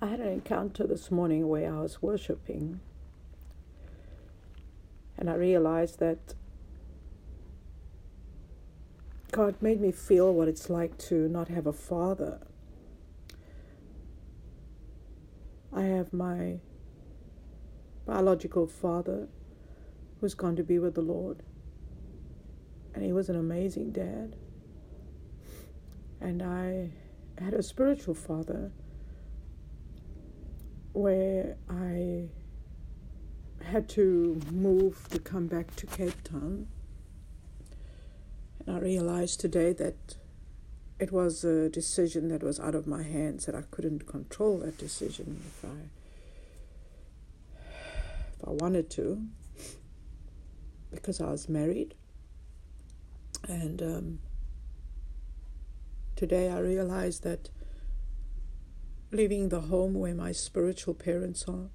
I had an encounter this morning where I was worshiping, and I realized that God made me feel what it's like to not have a father. I have my biological father who's gone to be with the Lord, and he was an amazing dad. And I had a spiritual father where I had to move to come back to Cape Town. And I realized today that it was a decision that was out of my hands, that I couldn't control that decision if I if I wanted to, because I was married. And um, today I realized that leaving the home where my spiritual parents are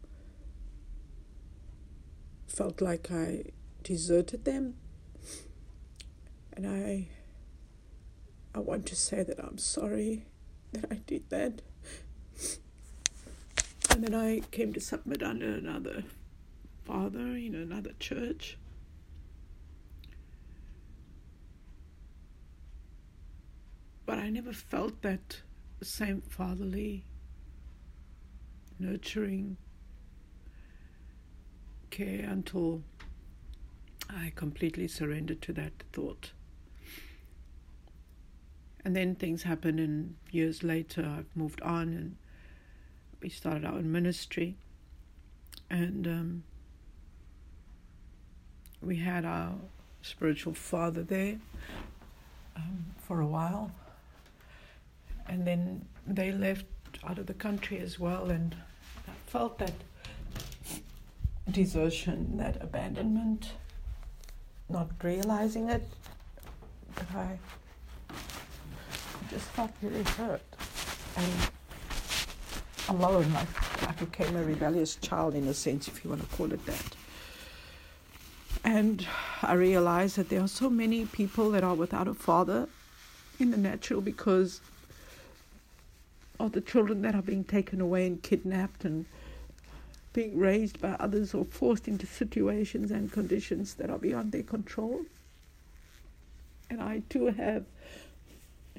felt like I deserted them. And I I want to say that I'm sorry that I did that. And then I came to submit under another father in another church. But I never felt that same fatherly nurturing care until I completely surrendered to that thought. And then things happened, and years later, I've moved on and we started our own ministry. And um, we had our spiritual father there um, for a while. And then they left out of the country as well, and felt that desertion, that abandonment, not realizing it, but I just felt really hurt and alone. Like I became a rebellious child, in a sense, if you want to call it that. And I realized that there are so many people that are without a father in the natural because of the children that are being taken away and kidnapped and being raised by others or forced into situations and conditions that are beyond their control. And I too have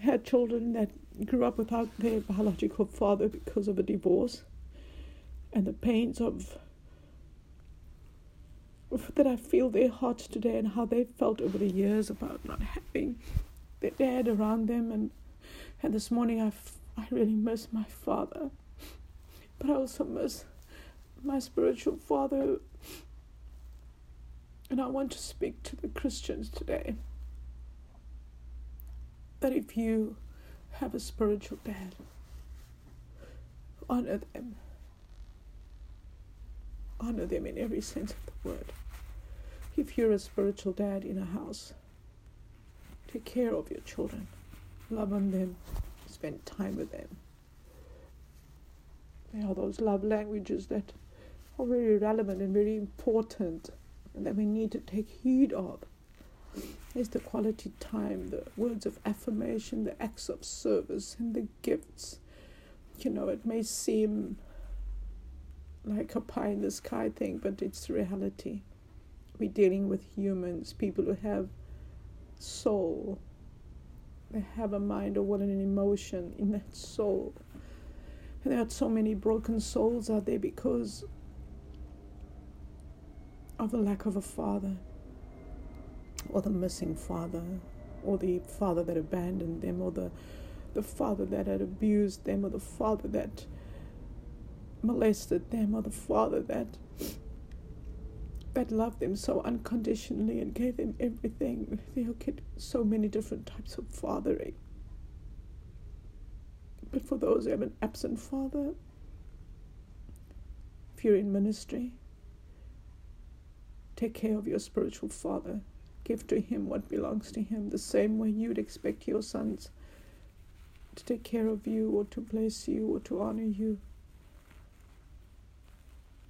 had children that grew up without their biological father because of a divorce and the pains of that I feel their hearts today and how they felt over the years about not having their dad around them and and this morning I, I really miss my father but I also miss my spiritual father. And I want to speak to the Christians today that if you have a spiritual dad, honor them. Honor them in every sense of the word. If you're a spiritual dad in a house, take care of your children, love on them, spend time with them. They are those love languages that are very relevant and very important that we need to take heed of is the quality time, the words of affirmation, the acts of service, and the gifts. You know, it may seem like a pie in the sky thing, but it's reality. We're dealing with humans, people who have soul. They have a mind, will, and an emotion in that soul. And there are so many broken souls out there because of the lack of a father, or the missing father, or the father that abandoned them, or the, the father that had abused them, or the father that molested them, or the father that that loved them so unconditionally and gave them everything. They get so many different types of fathering. But for those who have an absent father, if you're in ministry, Take care of your spiritual father. Give to him what belongs to him, the same way you'd expect your sons to take care of you or to bless you or to honor you.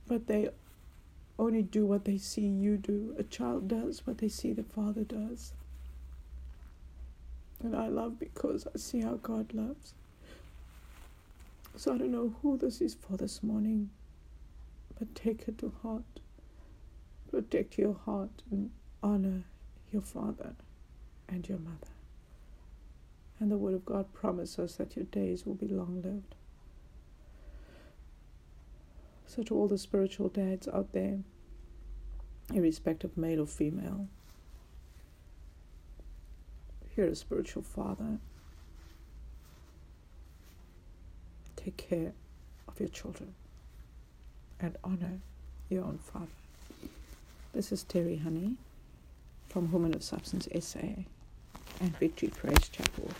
But they only do what they see you do. A child does what they see the father does. And I love because I see how God loves. So I don't know who this is for this morning, but take it to heart. Protect your heart and honor your father and your mother. And the Word of God promises that your days will be long lived. So, to all the spiritual dads out there, irrespective of male or female, you're a spiritual father. Take care of your children and honor your own father. This is Terry Honey from Women of Substance SA and Victory Praise Chapel.